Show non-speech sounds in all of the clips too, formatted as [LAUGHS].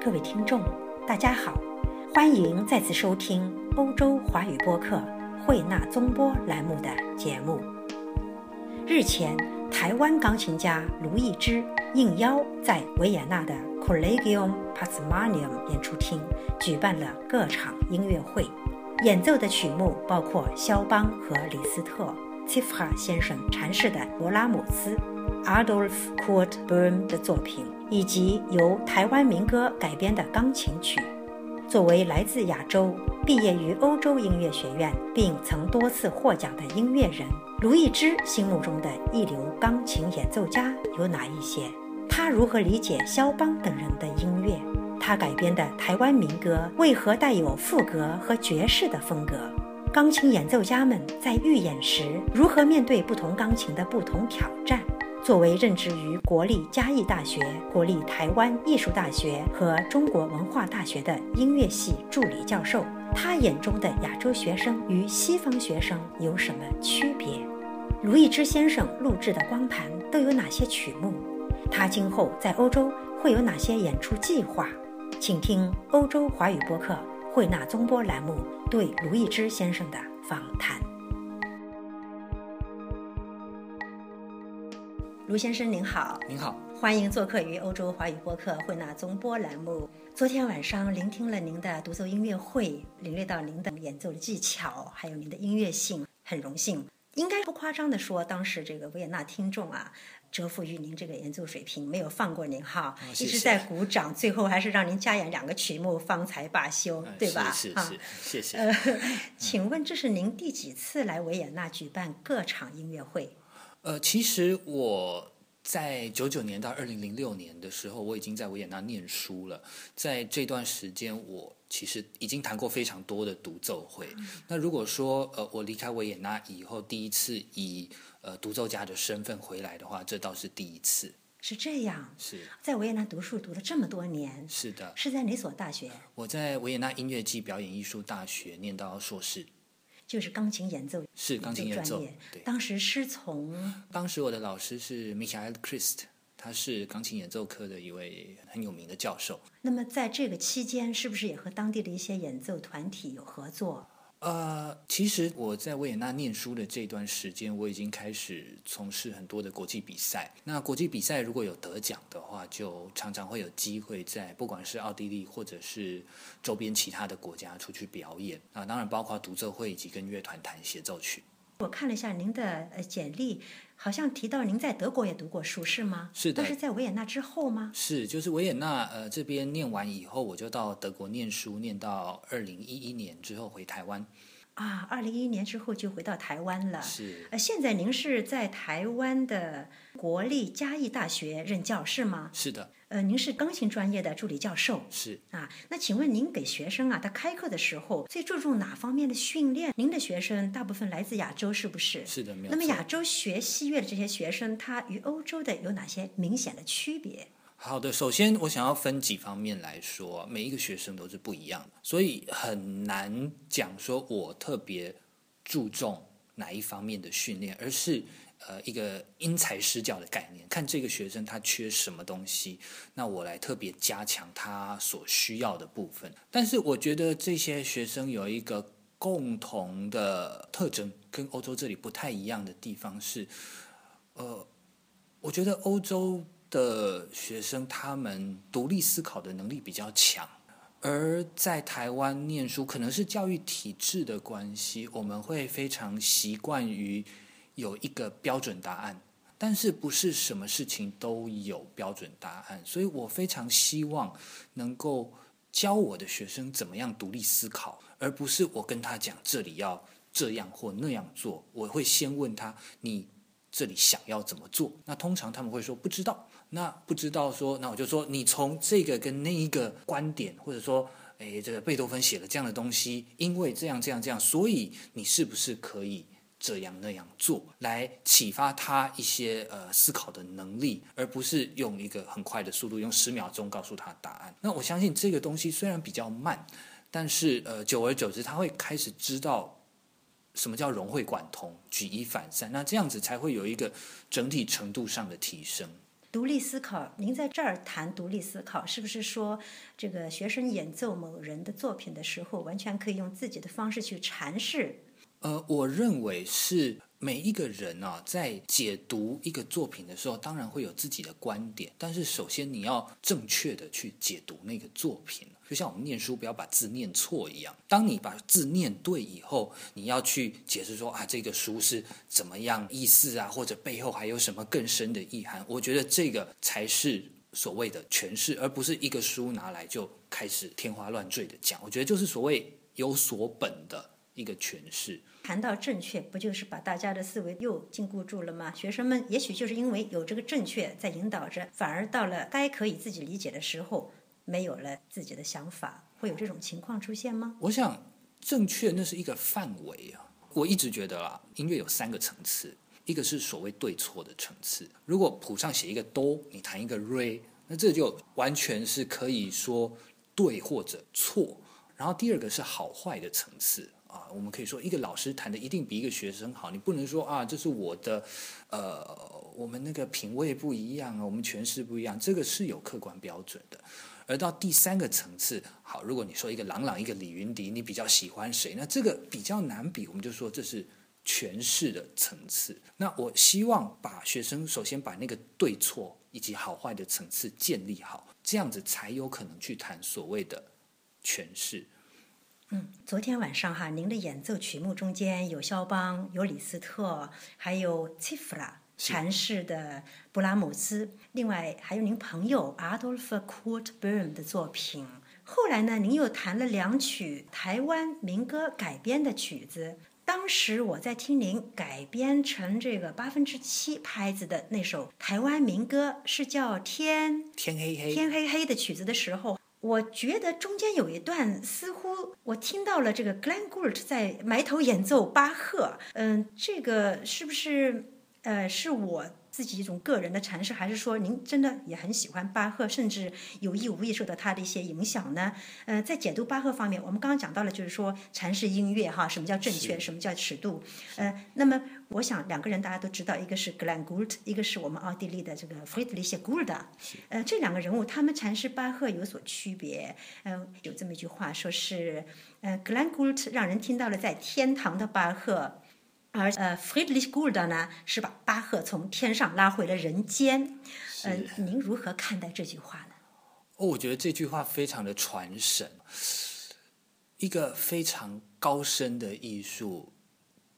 各位听众，大家好，欢迎再次收听欧洲华语播客慧纳综播栏目的节目。日前，台湾钢琴家卢易之应邀在维也纳的 Collegium Parsmanium 演出厅举办了各场音乐会，演奏的曲目包括肖邦和李斯特、契夫哈先生阐释的勃拉姆斯。Adolf Kurt Böhm 的作品，以及由台湾民歌改编的钢琴曲。作为来自亚洲、毕业于欧洲音乐学院，并曾多次获奖的音乐人，卢易之心目中的一流钢琴演奏家有哪一些？他如何理解肖邦等人的音乐？他改编的台湾民歌为何带有赋格和爵士的风格？钢琴演奏家们在预演时如何面对不同钢琴的不同挑战？作为任职于国立嘉义大学、国立台湾艺术大学和中国文化大学的音乐系助理教授，他眼中的亚洲学生与西方学生有什么区别？卢易之先生录制的光盘都有哪些曲目？他今后在欧洲会有哪些演出计划？请听欧洲华语播客慧纳综播栏目对卢易之先生的访谈。卢先生您好，您好，欢迎做客于欧洲华语播客慧纳综播栏目。昨天晚上聆听了您的独奏音乐会，领略到您的演奏的技巧，还有您的音乐性，很荣幸。应该不夸张的说，当时这个维也纳听众啊，折服于您这个演奏水平，没有放过您哈，一直在鼓掌，最后还是让您加演两个曲目，方才罢休，对吧？是是，谢谢。呃，[LAUGHS] 请问这是您第几次来维也纳举办各场音乐会？呃，其实我在九九年到二零零六年的时候，我已经在维也纳念书了。在这段时间，我其实已经弹过非常多的独奏会。那如果说呃，我离开维也纳以后，第一次以呃独奏家的身份回来的话，这倒是第一次。是这样，是在维也纳读书读了这么多年。是的，是在哪所大学？我在维也纳音乐暨表演艺术大学念到硕士。就是钢琴演奏是钢琴演奏，对。当时师从当时我的老师是 Michael Christ，他是钢琴演奏科的一位很有名的教授。那么在这个期间，是不是也和当地的一些演奏团体有合作？呃，其实我在维也纳念书的这段时间，我已经开始从事很多的国际比赛。那国际比赛如果有得奖的话，就常常会有机会在不管是奥地利或者是周边其他的国家出去表演啊。当然包括独奏会以及跟乐团弹协奏曲。我看了一下您的呃简历。好像提到您在德国也读过书是吗？是的，但是在维也纳之后吗？是，就是维也纳呃这边念完以后，我就到德国念书，念到二零一一年之后回台湾。啊，二零一一年之后就回到台湾了。是。呃，现在您是在台湾的国立嘉义大学任教是吗？是的。呃，您是钢琴专业的助理教授。是。啊，那请问您给学生啊，他开课的时候最注重哪方面的训练？您的学生大部分来自亚洲，是不是？是的，没有。那么亚洲学西乐的这些学生，他与欧洲的有哪些明显的区别？好的，首先我想要分几方面来说，每一个学生都是不一样的，所以很难讲说我特别注重哪一方面的训练，而是呃一个因材施教的概念，看这个学生他缺什么东西，那我来特别加强他所需要的部分。但是我觉得这些学生有一个共同的特征，跟欧洲这里不太一样的地方是，呃，我觉得欧洲。的学生，他们独立思考的能力比较强，而在台湾念书，可能是教育体制的关系，我们会非常习惯于有一个标准答案，但是不是什么事情都有标准答案，所以我非常希望能够教我的学生怎么样独立思考，而不是我跟他讲这里要这样或那样做，我会先问他你这里想要怎么做，那通常他们会说不知道。那不知道说，那我就说，你从这个跟那一个观点，或者说，哎，这个贝多芬写了这样的东西，因为这样这样这样，所以你是不是可以这样那样做，来启发他一些呃思考的能力，而不是用一个很快的速度，用十秒钟告诉他答案。那我相信这个东西虽然比较慢，但是呃，久而久之，他会开始知道什么叫融会贯通、举一反三，那这样子才会有一个整体程度上的提升。独立思考，您在这儿谈独立思考，是不是说这个学生演奏某人的作品的时候，完全可以用自己的方式去阐释？呃，我认为是。每一个人啊，在解读一个作品的时候，当然会有自己的观点。但是，首先你要正确的去解读那个作品，就像我们念书不要把字念错一样。当你把字念对以后，你要去解释说啊，这个书是怎么样意思啊，或者背后还有什么更深的意涵。我觉得这个才是所谓的诠释，而不是一个书拿来就开始天花乱坠的讲。我觉得就是所谓有所本的一个诠释。谈到正确，不就是把大家的思维又禁锢住了吗？学生们也许就是因为有这个正确在引导着，反而到了该可以自己理解的时候，没有了自己的想法，会有这种情况出现吗？我想，正确那是一个范围啊。我一直觉得啦，音乐有三个层次，一个是所谓对错的层次。如果谱上写一个哆，你弹一个瑞，那这就完全是可以说对或者错。然后第二个是好坏的层次。啊，我们可以说一个老师弹的一定比一个学生好，你不能说啊，这是我的，呃，我们那个品味不一样啊，我们诠释不一样，这个是有客观标准的。而到第三个层次，好，如果你说一个郎朗，一个李云迪，你比较喜欢谁？那这个比较难比，我们就说这是诠释的层次。那我希望把学生首先把那个对错以及好坏的层次建立好，这样子才有可能去谈所谓的诠释。嗯，昨天晚上哈，您的演奏曲目中间有肖邦，有李斯特，还有契夫拉阐释的布拉姆斯，另外还有您朋友 Adolf Kurt Böhm 的作品。后来呢，您又弹了两曲台湾民歌改编的曲子。当时我在听您改编成这个八分之七拍子的那首台湾民歌，是叫《天天黑黑天黑黑》的曲子的时候。我觉得中间有一段，似乎我听到了这个 Glenn Gould 在埋头演奏巴赫。嗯，这个是不是呃是我？自己一种个人的阐释，还是说您真的也很喜欢巴赫，甚至有意无意受到他的一些影响呢？呃，在解读巴赫方面，我们刚刚讲到了，就是说阐释音乐哈，什么叫正确，什么叫尺度？呃，那么我想两个人大家都知道，一个是 Glenn Gould，一个是我们奥地利的这个 Friedrich Gould。呃，这两个人物他们阐释巴赫有所区别。嗯，有这么一句话，说是呃，Glenn Gould 让人听到了在天堂的巴赫。而呃，Friedrich Gould 呢，是把巴赫从天上拉回了人间。呃，您如何看待这句话呢？哦，我觉得这句话非常的传神。一个非常高深的艺术，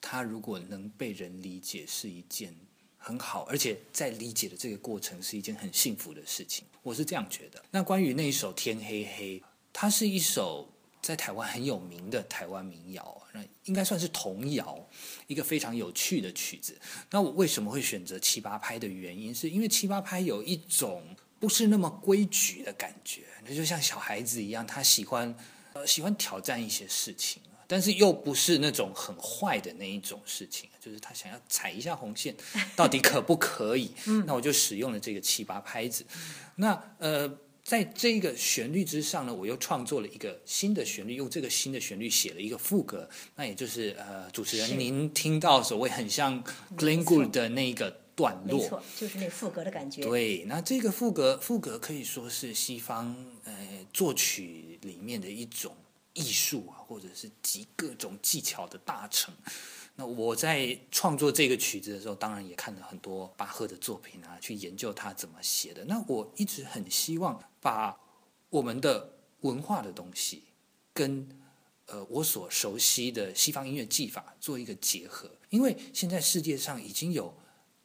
它如果能被人理解，是一件很好，而且在理解的这个过程是一件很幸福的事情。我是这样觉得。那关于那一首《天黑黑》，它是一首。在台湾很有名的台湾民谣，那应该算是童谣，一个非常有趣的曲子。那我为什么会选择七八拍的原因，是因为七八拍有一种不是那么规矩的感觉，那就像小孩子一样，他喜欢呃喜欢挑战一些事情，但是又不是那种很坏的那一种事情，就是他想要踩一下红线，到底可不可以？[LAUGHS] 那我就使用了这个七八拍子。那呃。在这个旋律之上呢，我又创作了一个新的旋律，用这个新的旋律写了一个副歌，那也就是呃，主持人您听到所谓很像 Glenn Gould 的那个段落，没错，就是那副歌的感觉。对，那这个副歌，副歌可以说是西方呃作曲里面的一种艺术啊，或者是集各种技巧的大成。那我在创作这个曲子的时候，当然也看了很多巴赫的作品啊，去研究他怎么写的。那我一直很希望把我们的文化的东西跟呃我所熟悉的西方音乐技法做一个结合，因为现在世界上已经有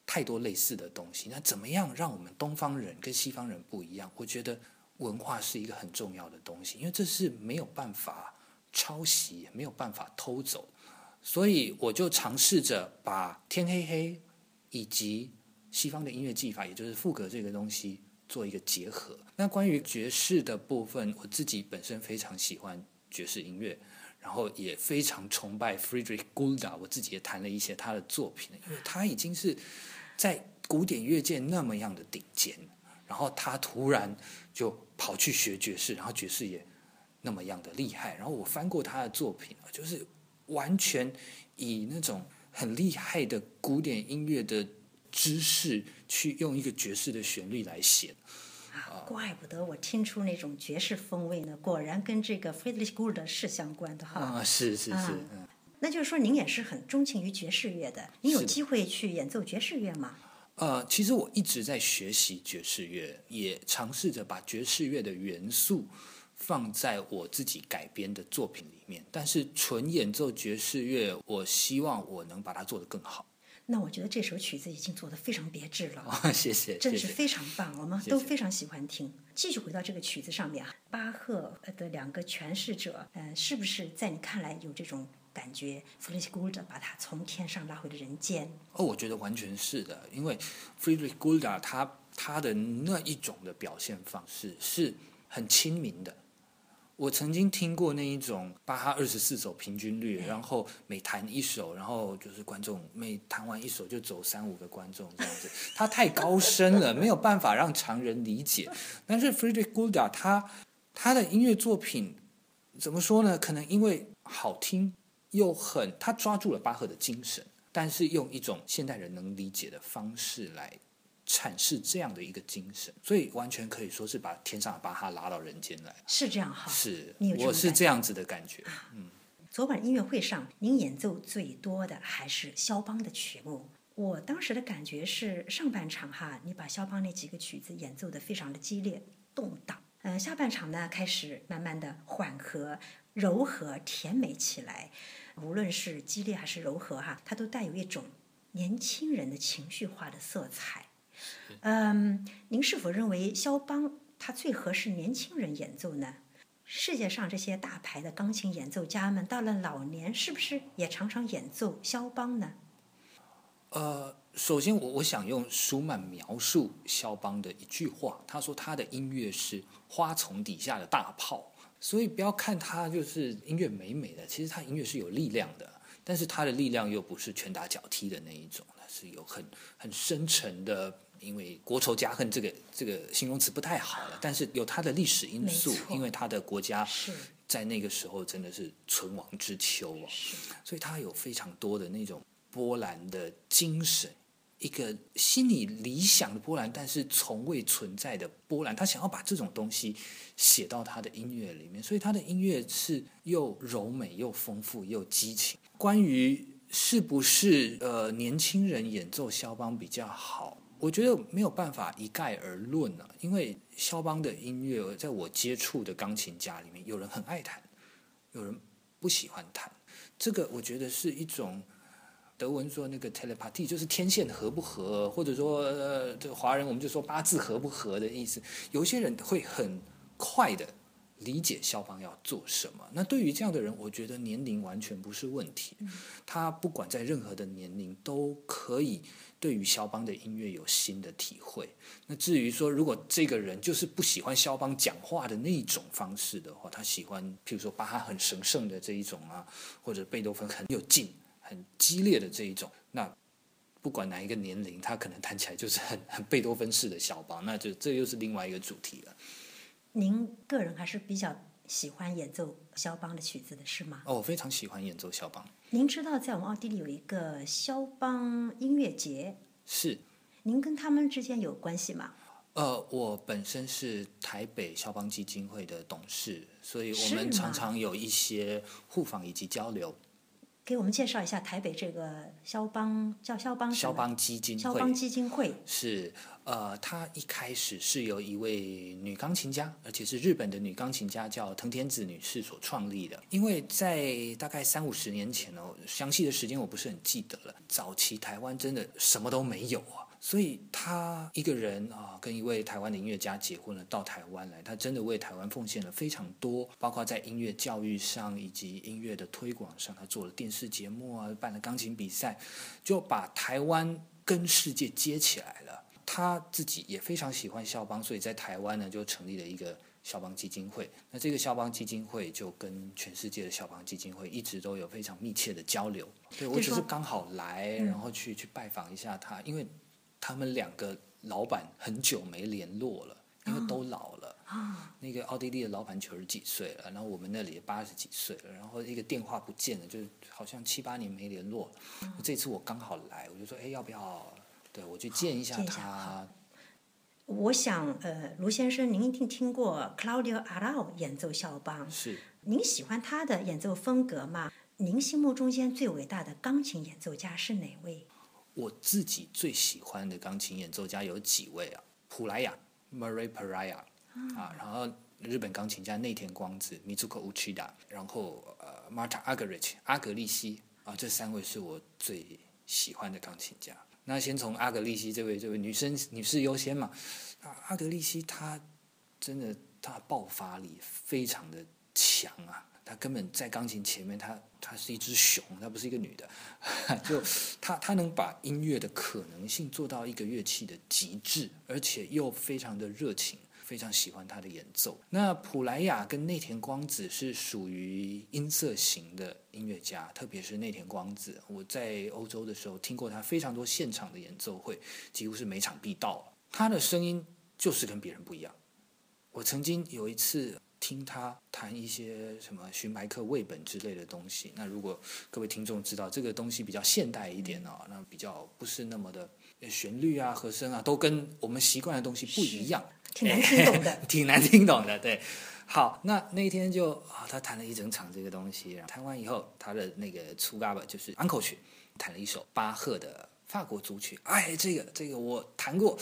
太多类似的东西。那怎么样让我们东方人跟西方人不一样？我觉得文化是一个很重要的东西，因为这是没有办法抄袭，也没有办法偷走。所以我就尝试着把天黑黑以及西方的音乐技法，也就是副歌这个东西做一个结合。那关于爵士的部分，我自己本身非常喜欢爵士音乐，然后也非常崇拜 Friedrich Gould。我自己也弹了一些他的作品，因为他已经是在古典乐界那么样的顶尖，然后他突然就跑去学爵士，然后爵士也那么样的厉害。然后我翻过他的作品就是。完全以那种很厉害的古典音乐的知识去用一个爵士的旋律来写。啊，怪不得我听出那种爵士风味呢，果然跟这个 Friedrich Gulda 是相关的哈。啊，是是是，嗯，那就是说您也是很钟情于爵士乐的，您有机会去演奏爵士乐吗？呃，其实我一直在学习爵士乐，也尝试着把爵士乐的元素放在我自己改编的作品里面。但是纯演奏爵士乐，我希望我能把它做得更好。那我觉得这首曲子已经做得非常别致了，哦谢谢，真的是非常棒，我们都非常喜欢听。继续回到这个曲子上面啊，巴赫的两个诠释者，呃，是不是在你看来有这种感觉 e d r i c h Gulda 把他从天上拉回了人间？哦，我觉得完全是的，因为 Friedrich Gulda 他他的那一种的表现方式是很亲民的。我曾经听过那一种巴哈二十四首平均律，然后每弹一首，然后就是观众每弹完一首就走三五个观众这样子，他太高深了，[LAUGHS] 没有办法让常人理解。但是 Friedrich Gulda 他他的音乐作品怎么说呢？可能因为好听又很，他抓住了巴赫的精神，但是用一种现代人能理解的方式来。阐释这样的一个精神，所以完全可以说是把天上的巴哈拉到人间来，是这样哈？是，我是这样子的感觉。嗯，昨晚音乐会上，您演奏最多的还是肖邦的曲目。我当时的感觉是，上半场哈，你把肖邦那几个曲子演奏的非常的激烈动荡，嗯，下半场呢开始慢慢的缓和、柔和、甜美起来。无论是激烈还是柔和哈，它都带有一种年轻人的情绪化的色彩。嗯，您是否认为肖邦他最合适年轻人演奏呢？世界上这些大牌的钢琴演奏家们到了老年，是不是也常常演奏肖邦呢？呃，首先我我想用舒曼描述肖邦的一句话，他说他的音乐是花丛底下的大炮，所以不要看他就是音乐美美的，其实他音乐是有力量的，但是他的力量又不是拳打脚踢的那一种，是有很很深沉的。因为国仇家恨这个这个形容词不太好了，但是有它的历史因素，因为他的国家在那个时候真的是存亡之秋啊，所以他有非常多的那种波兰的精神，一个心里理想的波兰，但是从未存在的波兰，他想要把这种东西写到他的音乐里面，所以他的音乐是又柔美又丰富又激情。关于是不是呃年轻人演奏肖邦比较好？我觉得没有办法一概而论啊，因为肖邦的音乐，在我接触的钢琴家里面，有人很爱弹，有人不喜欢弹。这个我觉得是一种德文说那个 telepathy，就是天线合不合，或者说，这华人我们就说八字合不合的意思。有些人会很快的理解肖邦要做什么。那对于这样的人，我觉得年龄完全不是问题。他不管在任何的年龄都可以。对于肖邦的音乐有新的体会。那至于说，如果这个人就是不喜欢肖邦讲话的那一种方式的话，他喜欢，譬如说巴哈很神圣的这一种啊，或者贝多芬很有劲、很激烈的这一种，那不管哪一个年龄，他可能弹起来就是很很贝多芬式的肖邦，那就这又是另外一个主题了。您个人还是比较。喜欢演奏肖邦的曲子的是吗？哦，我非常喜欢演奏肖邦。您知道，在我们奥地利有一个肖邦音乐节。是。您跟他们之间有关系吗？呃，我本身是台北肖邦基金会的董事，所以我们常常有一些互访以及交流。给我们介绍一下台北这个肖邦叫肖邦肖邦基金会。肖邦基金会是。呃，他一开始是由一位女钢琴家，而且是日本的女钢琴家，叫藤田子女士所创立的。因为在大概三五十年前哦，详细的时间我不是很记得了。早期台湾真的什么都没有啊，所以他一个人啊，跟一位台湾的音乐家结婚了，到台湾来，他真的为台湾奉献了非常多，包括在音乐教育上以及音乐的推广上，他做了电视节目啊，办了钢琴比赛，就把台湾跟世界接起来了。他自己也非常喜欢肖邦，所以在台湾呢就成立了一个肖邦基金会。那这个肖邦基金会就跟全世界的肖邦基金会一直都有非常密切的交流。对我只是刚好来，然后去去拜访一下他，因为他们两个老板很久没联络了，因为都老了。那个奥地利的老板九十几岁了，然后我们那里八十几岁了，然后一个电话不见了，就是好像七八年没联络。这次我刚好来，我就说，哎，要不要？对我去见一下见一下他。[LAUGHS] 我想，呃，卢先生，您一定听过 Claudio Arau 演奏肖邦，是您喜欢他的演奏风格吗？您心目中间最伟大的钢琴演奏家是哪位？我自己最喜欢的钢琴演奏家有几位啊？普莱雅 （Murray Puraya） 啊，然后日本钢琴家内田光子 （Mitsuko Uchida），然后呃，Marta Argerich 阿格利西啊，这三位是我最喜欢的钢琴家。那先从阿格利西这位这位女生女士优先嘛。啊，阿格利西她真的她爆发力非常的强啊，他根本在钢琴前面，他他是一只熊，他不是一个女的，[LAUGHS] 就他他能把音乐的可能性做到一个乐器的极致，而且又非常的热情。非常喜欢他的演奏。那普莱雅跟内田光子是属于音色型的音乐家，特别是内田光子，我在欧洲的时候听过他非常多现场的演奏会，几乎是每场必到。他的声音就是跟别人不一样。我曾经有一次听他弹一些什么寻白克魏本之类的东西。那如果各位听众知道这个东西比较现代一点哦，那比较不是那么的旋律啊、和声啊，都跟我们习惯的东西不一样。挺难听懂的，[LAUGHS] 挺难听懂的。对，好，那那天就啊，他弹了一整场这个东西，然后弹完以后，他的那个粗嘎巴就是安口曲，弹了一首巴赫的法国组曲。哎，这个这个我弹过，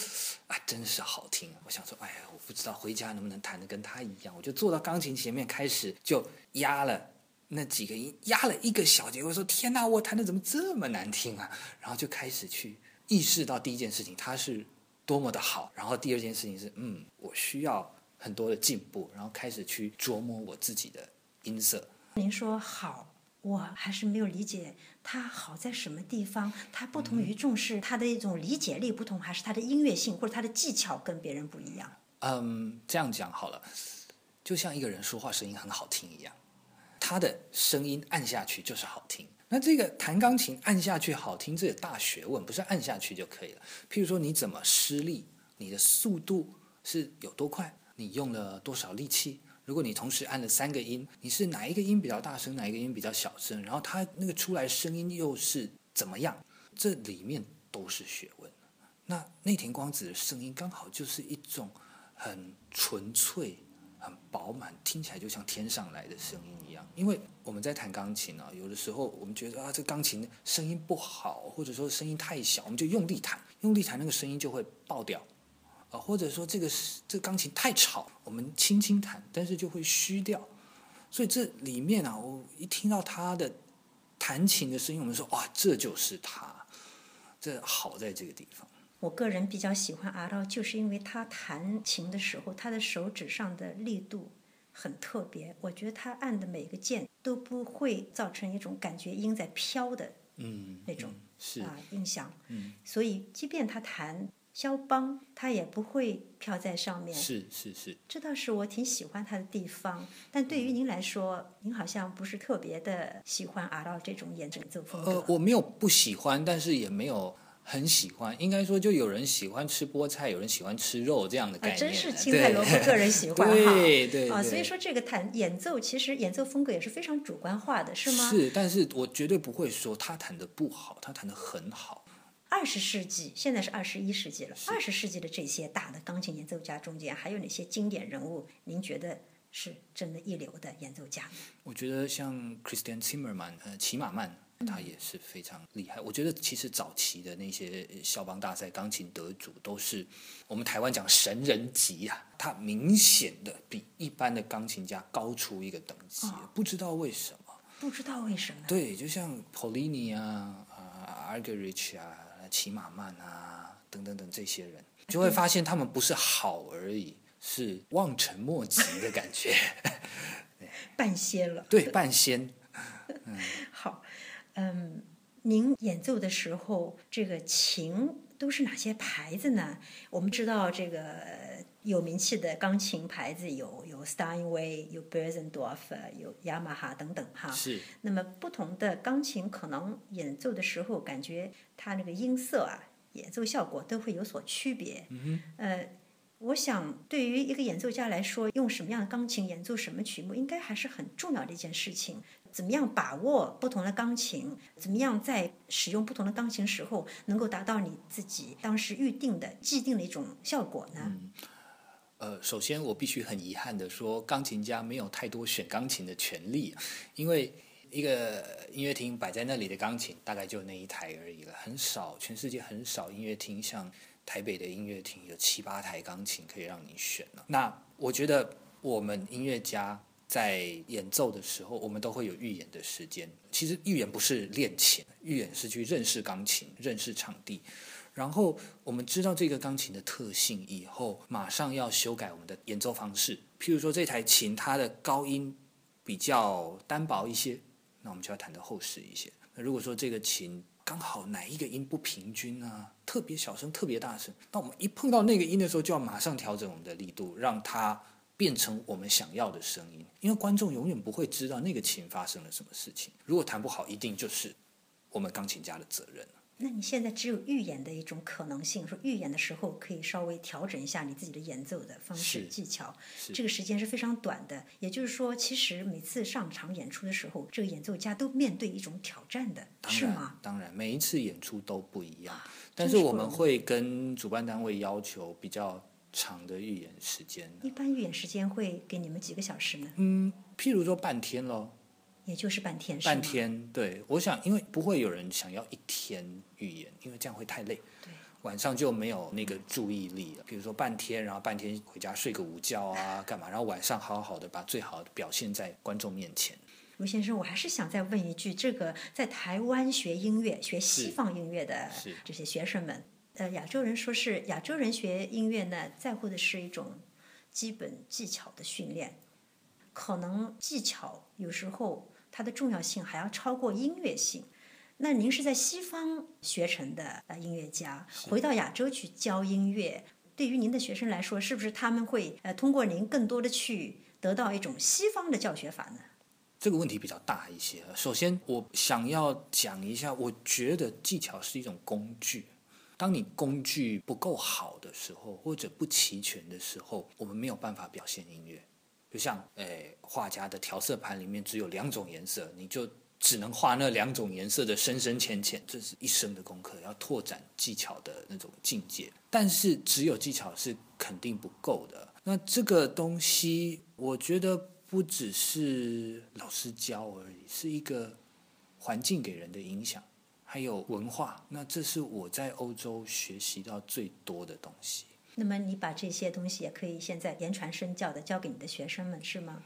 啊，真是好听。我想说，哎呀，我不知道回家能不能弹的跟他一样。我就坐到钢琴前面，开始就压了那几个音，压了一个小节。我说天哪，我弹的怎么这么难听啊？然后就开始去意识到第一件事情，他是。多么的好，然后第二件事情是，嗯，我需要很多的进步，然后开始去琢磨我自己的音色。您说好，我还是没有理解它好在什么地方？它不同于重视它的一种理解力不同，还是它的音乐性或者它的技巧跟别人不一样？嗯，这样讲好了，就像一个人说话声音很好听一样，他的声音按下去就是好听。那这个弹钢琴按下去好听，这个大学问不是按下去就可以了。譬如说你怎么施力，你的速度是有多快，你用了多少力气。如果你同时按了三个音，你是哪一个音比较大声，哪一个音比较小声，然后它那个出来声音又是怎么样？这里面都是学问。那内田光子的声音刚好就是一种很纯粹。很饱满，听起来就像天上来的声音一样。因为我们在弹钢琴啊，有的时候我们觉得啊，这钢琴声音不好，或者说声音太小，我们就用力弹，用力弹那个声音就会爆掉啊。或者说这个这钢琴太吵，我们轻轻弹，但是就会虚掉。所以这里面啊，我一听到他的弹琴的声音，我们说哇，这就是他，这好在这个地方。我个人比较喜欢阿道，就是因为他弹琴的时候，他的手指上的力度很特别。我觉得他按的每个键都不会造成一种感觉音在飘的，嗯，那种是啊印象。嗯，所以即便他弹肖邦，他也不会飘在上面。是是是，这倒是我挺喜欢他的地方。但对于您来说，您好像不是特别的喜欢阿道这种演奏风格。呃，我没有不喜欢，但是也没有。很喜欢，应该说就有人喜欢吃菠菜，有人喜欢吃肉这样的概念。真是青菜萝卜个人喜欢 [LAUGHS] 哈。对对啊，所以说这个弹演奏其实演奏风格也是非常主观化的，是吗？是，但是我绝对不会说他弹的不好，他弹的很好。二十世纪，现在是二十一世纪了。二十世纪的这些大的钢琴演奏家中间，还有哪些经典人物？您觉得是真的一流的演奏家？我觉得像 Christian Zimmermann，呃，齐马曼。他也是非常厉害。我觉得其实早期的那些肖邦大赛钢琴得主都是我们台湾讲神人级啊，他明显的比一般的钢琴家高出一个等级，不知道为什么。不知道为什么。对，就像 Polini 啊、啊 Argerich 啊、齐马慢啊等等等这些人，就会发现他们不是好而已，是望尘莫及的感觉。[LAUGHS] 半仙了。对，半仙。嗯，[LAUGHS] 好。嗯，您演奏的时候，这个琴都是哪些牌子呢？我们知道这个有名气的钢琴牌子有有 Steinway、有 Bösendorf、有雅马哈等等哈。是。那么不同的钢琴可能演奏的时候，感觉它那个音色啊，演奏效果都会有所区别。嗯呃，我想，对于一个演奏家来说，用什么样的钢琴演奏什么曲目，应该还是很重要的一件事情。怎么样把握不同的钢琴？怎么样在使用不同的钢琴时候，能够达到你自己当时预定的既定的一种效果呢？呃，首先我必须很遗憾的说，钢琴家没有太多选钢琴的权利，因为一个音乐厅摆在那里的钢琴大概就那一台而已了，很少，全世界很少音乐厅像台北的音乐厅有七八台钢琴可以让你选了。那我觉得我们音乐家。在演奏的时候，我们都会有预演的时间。其实预演不是练琴，预演是去认识钢琴、认识场地。然后我们知道这个钢琴的特性以后，马上要修改我们的演奏方式。譬如说，这台琴它的高音比较单薄一些，那我们就要弹得厚实一些。那如果说这个琴刚好哪一个音不平均啊，特别小声、特别大声，那我们一碰到那个音的时候，就要马上调整我们的力度，让它。变成我们想要的声音，因为观众永远不会知道那个琴发生了什么事情。如果弹不好，一定就是我们钢琴家的责任那你现在只有预演的一种可能性，说预演的时候可以稍微调整一下你自己的演奏的方式技巧。这个时间是非常短的，也就是说，其实每次上场演出的时候，这个演奏家都面对一种挑战的，是吗？当然，每一次演出都不一样，但是我们会跟主办单位要求比较。长的预演时间，一般预演时间会给你们几个小时呢？嗯，譬如说半天咯，也就是半天，半天，对，我想，因为不会有人想要一天预言，因为这样会太累，对，晚上就没有那个注意力了。比如说半天，然后半天回家睡个午觉啊，干嘛？然后晚上好好的把最好的表现在观众面前。卢先生，我还是想再问一句，这个在台湾学音乐、学西方音乐的这些学生们。呃，亚洲人说是亚洲人学音乐呢，在乎的是一种基本技巧的训练，可能技巧有时候它的重要性还要超过音乐性。那您是在西方学成的呃音乐家，回到亚洲去教音乐，对于您的学生来说，是不是他们会呃通过您更多的去得到一种西方的教学法呢？这个问题比较大一些。首先，我想要讲一下，我觉得技巧是一种工具。当你工具不够好的时候，或者不齐全的时候，我们没有办法表现音乐。就像，诶，画家的调色盘里面只有两种颜色，你就只能画那两种颜色的深深浅浅，这是一生的功课，要拓展技巧的那种境界。但是，只有技巧是肯定不够的。那这个东西，我觉得不只是老师教而已，是一个环境给人的影响。还有文化，那这是我在欧洲学习到最多的东西。那么你把这些东西也可以现在言传身教的教给你的学生们，是吗？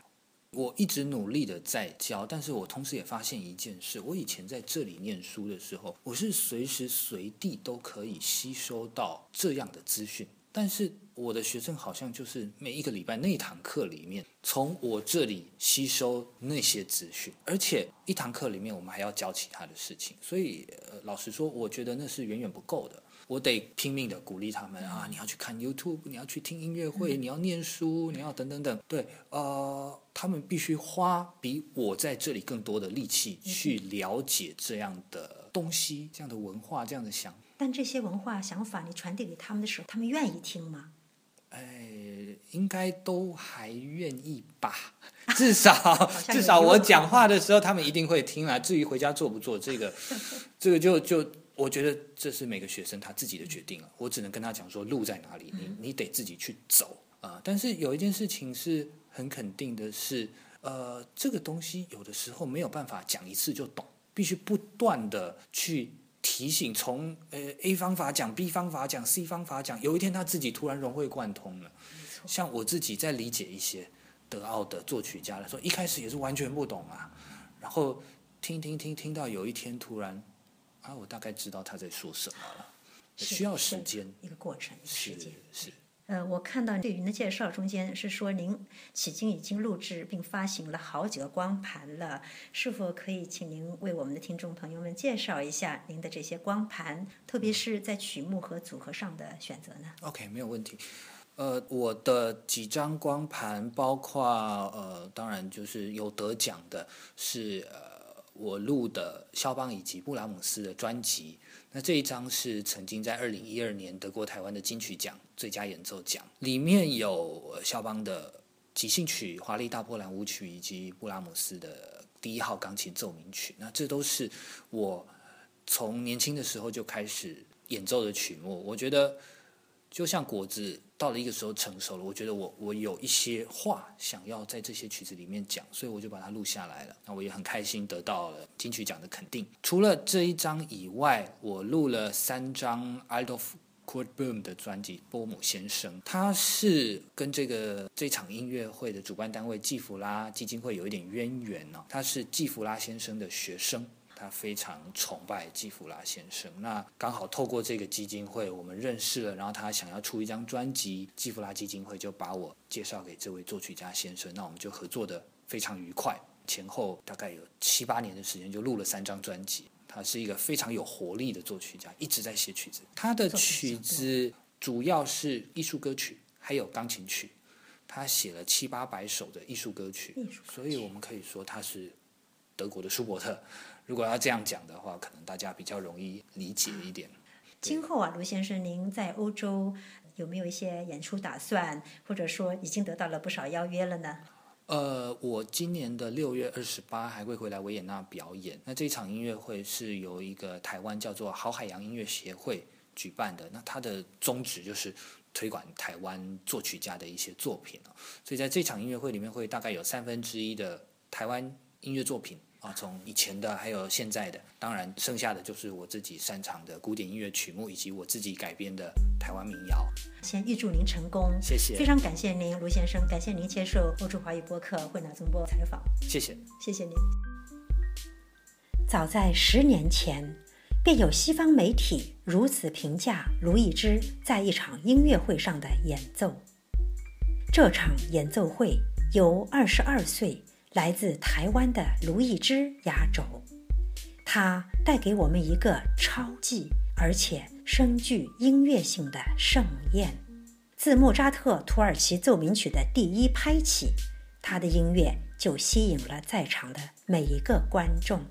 我一直努力的在教，但是我同时也发现一件事：我以前在这里念书的时候，我是随时随地都可以吸收到这样的资讯。但是我的学生好像就是每一个礼拜那一堂课里面，从我这里吸收那些资讯，而且一堂课里面我们还要教其他的事情，所以呃，老实说，我觉得那是远远不够的。我得拼命的鼓励他们啊，你要去看 YouTube，你要去听音乐会，你要念书，你要等等等。对，呃，他们必须花比我在这里更多的力气去了解这样的东西、这样的文化、这样的想。但这些文化想法你传递给他们的时候，他们愿意听吗？哎，应该都还愿意吧。[LAUGHS] 至少至少我讲话的时候，他们一定会听啊。至于回家做不做，这个这个就就我觉得这是每个学生他自己的决定了。我只能跟他讲说路在哪里，你你得自己去走啊。但是有一件事情是很肯定的是，呃，这个东西有的时候没有办法讲一次就懂，必须不断的去。提醒从呃 A 方法讲 B 方法讲 C 方法讲，有一天他自己突然融会贯通了。像我自己在理解一些德奥的作曲家来说，一开始也是完全不懂啊，然后听听听听到有一天突然啊，我大概知道他在说什么了。需要时间，一个过程，时间是。呃，我看到对您的介绍中间是说您迄今已经录制并发行了好几个光盘了，是否可以请您为我们的听众朋友们介绍一下您的这些光盘，特别是在曲目和组合上的选择呢？OK，没有问题。呃，我的几张光盘包括呃，当然就是有得奖的，是呃我录的肖邦以及布拉姆斯的专辑。那这一张是曾经在二零一二年得过台湾的金曲奖最佳演奏奖，里面有肖邦的即兴曲、华丽大波兰舞曲以及布拉姆斯的第一号钢琴奏鸣曲。那这都是我从年轻的时候就开始演奏的曲目。我觉得。就像果子到了一个时候成熟了，我觉得我我有一些话想要在这些曲子里面讲，所以我就把它录下来了。那我也很开心得到了金曲奖的肯定。除了这一张以外，我录了三张 Adolf k u r t b o o m 的专辑《波姆先生》，他是跟这个这场音乐会的主办单位季弗拉基金会有一点渊源呢。他是季弗拉先生的学生。他非常崇拜基弗拉先生，那刚好透过这个基金会，我们认识了，然后他想要出一张专辑，基弗拉基金会就把我介绍给这位作曲家先生，那我们就合作的非常愉快，前后大概有七八年的时间就录了三张专辑。他是一个非常有活力的作曲家，一直在写曲子。他的曲子主要是艺术歌曲，还有钢琴曲，他写了七八百首的艺术歌曲，所以我们可以说他是德国的舒伯特。如果要这样讲的话，可能大家比较容易理解一点。今后啊，卢先生，您在欧洲有没有一些演出打算，或者说已经得到了不少邀约了呢？呃，我今年的六月二十八还会回来维也纳表演。那这场音乐会是由一个台湾叫做好海洋音乐协会举办的。那它的宗旨就是推广台湾作曲家的一些作品所以在这场音乐会里面，会大概有三分之一的台湾音乐作品。啊，从以前的还有现在的，当然剩下的就是我自己擅长的古典音乐曲目，以及我自己改编的台湾民谣。先预祝您成功，谢谢。非常感谢您，卢先生，感谢您接受欧洲华语播客惠纳中波采访。谢谢，谢谢您。早在十年前，便有西方媒体如此评价卢易之在一场音乐会上的演奏。这场演奏会由二十二岁。来自台湾的卢易之压轴，他带给我们一个超级而且深具音乐性的盛宴。自莫扎特土耳其奏鸣曲的第一拍起，他的音乐就吸引了在场的每一个观众。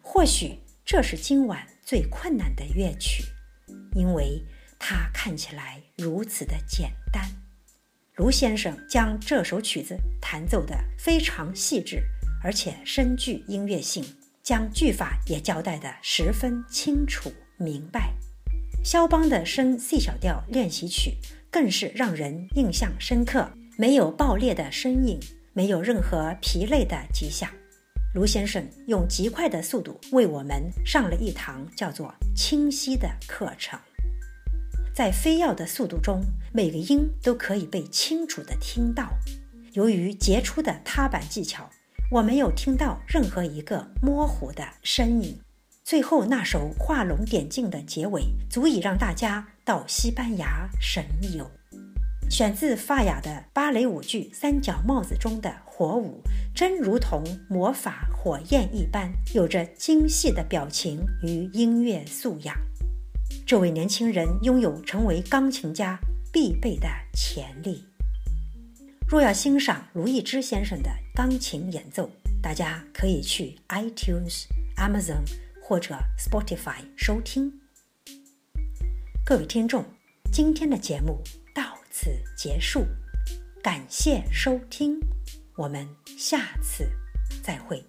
或许这是今晚最困难的乐曲，因为它看起来如此的简单。卢先生将这首曲子弹奏得非常细致，而且深具音乐性，将句法也交代得十分清楚明白。肖邦的升 C 小调练习曲更是让人印象深刻，没有爆裂的声音，没有任何疲累的迹象。卢先生用极快的速度为我们上了一堂叫做“清晰”的课程。在飞跃的速度中，每个音都可以被清楚地听到。由于杰出的踏板技巧，我没有听到任何一个模糊的声音。最后那首画龙点睛的结尾，足以让大家到西班牙神游。选自法雅的芭蕾舞剧《三角帽子》中的火舞，真如同魔法火焰一般，有着精细的表情与音乐素养。这位年轻人拥有成为钢琴家必备的潜力。若要欣赏卢易之先生的钢琴演奏，大家可以去 iTunes、Amazon 或者 Spotify 收听。各位听众，今天的节目到此结束，感谢收听，我们下次再会。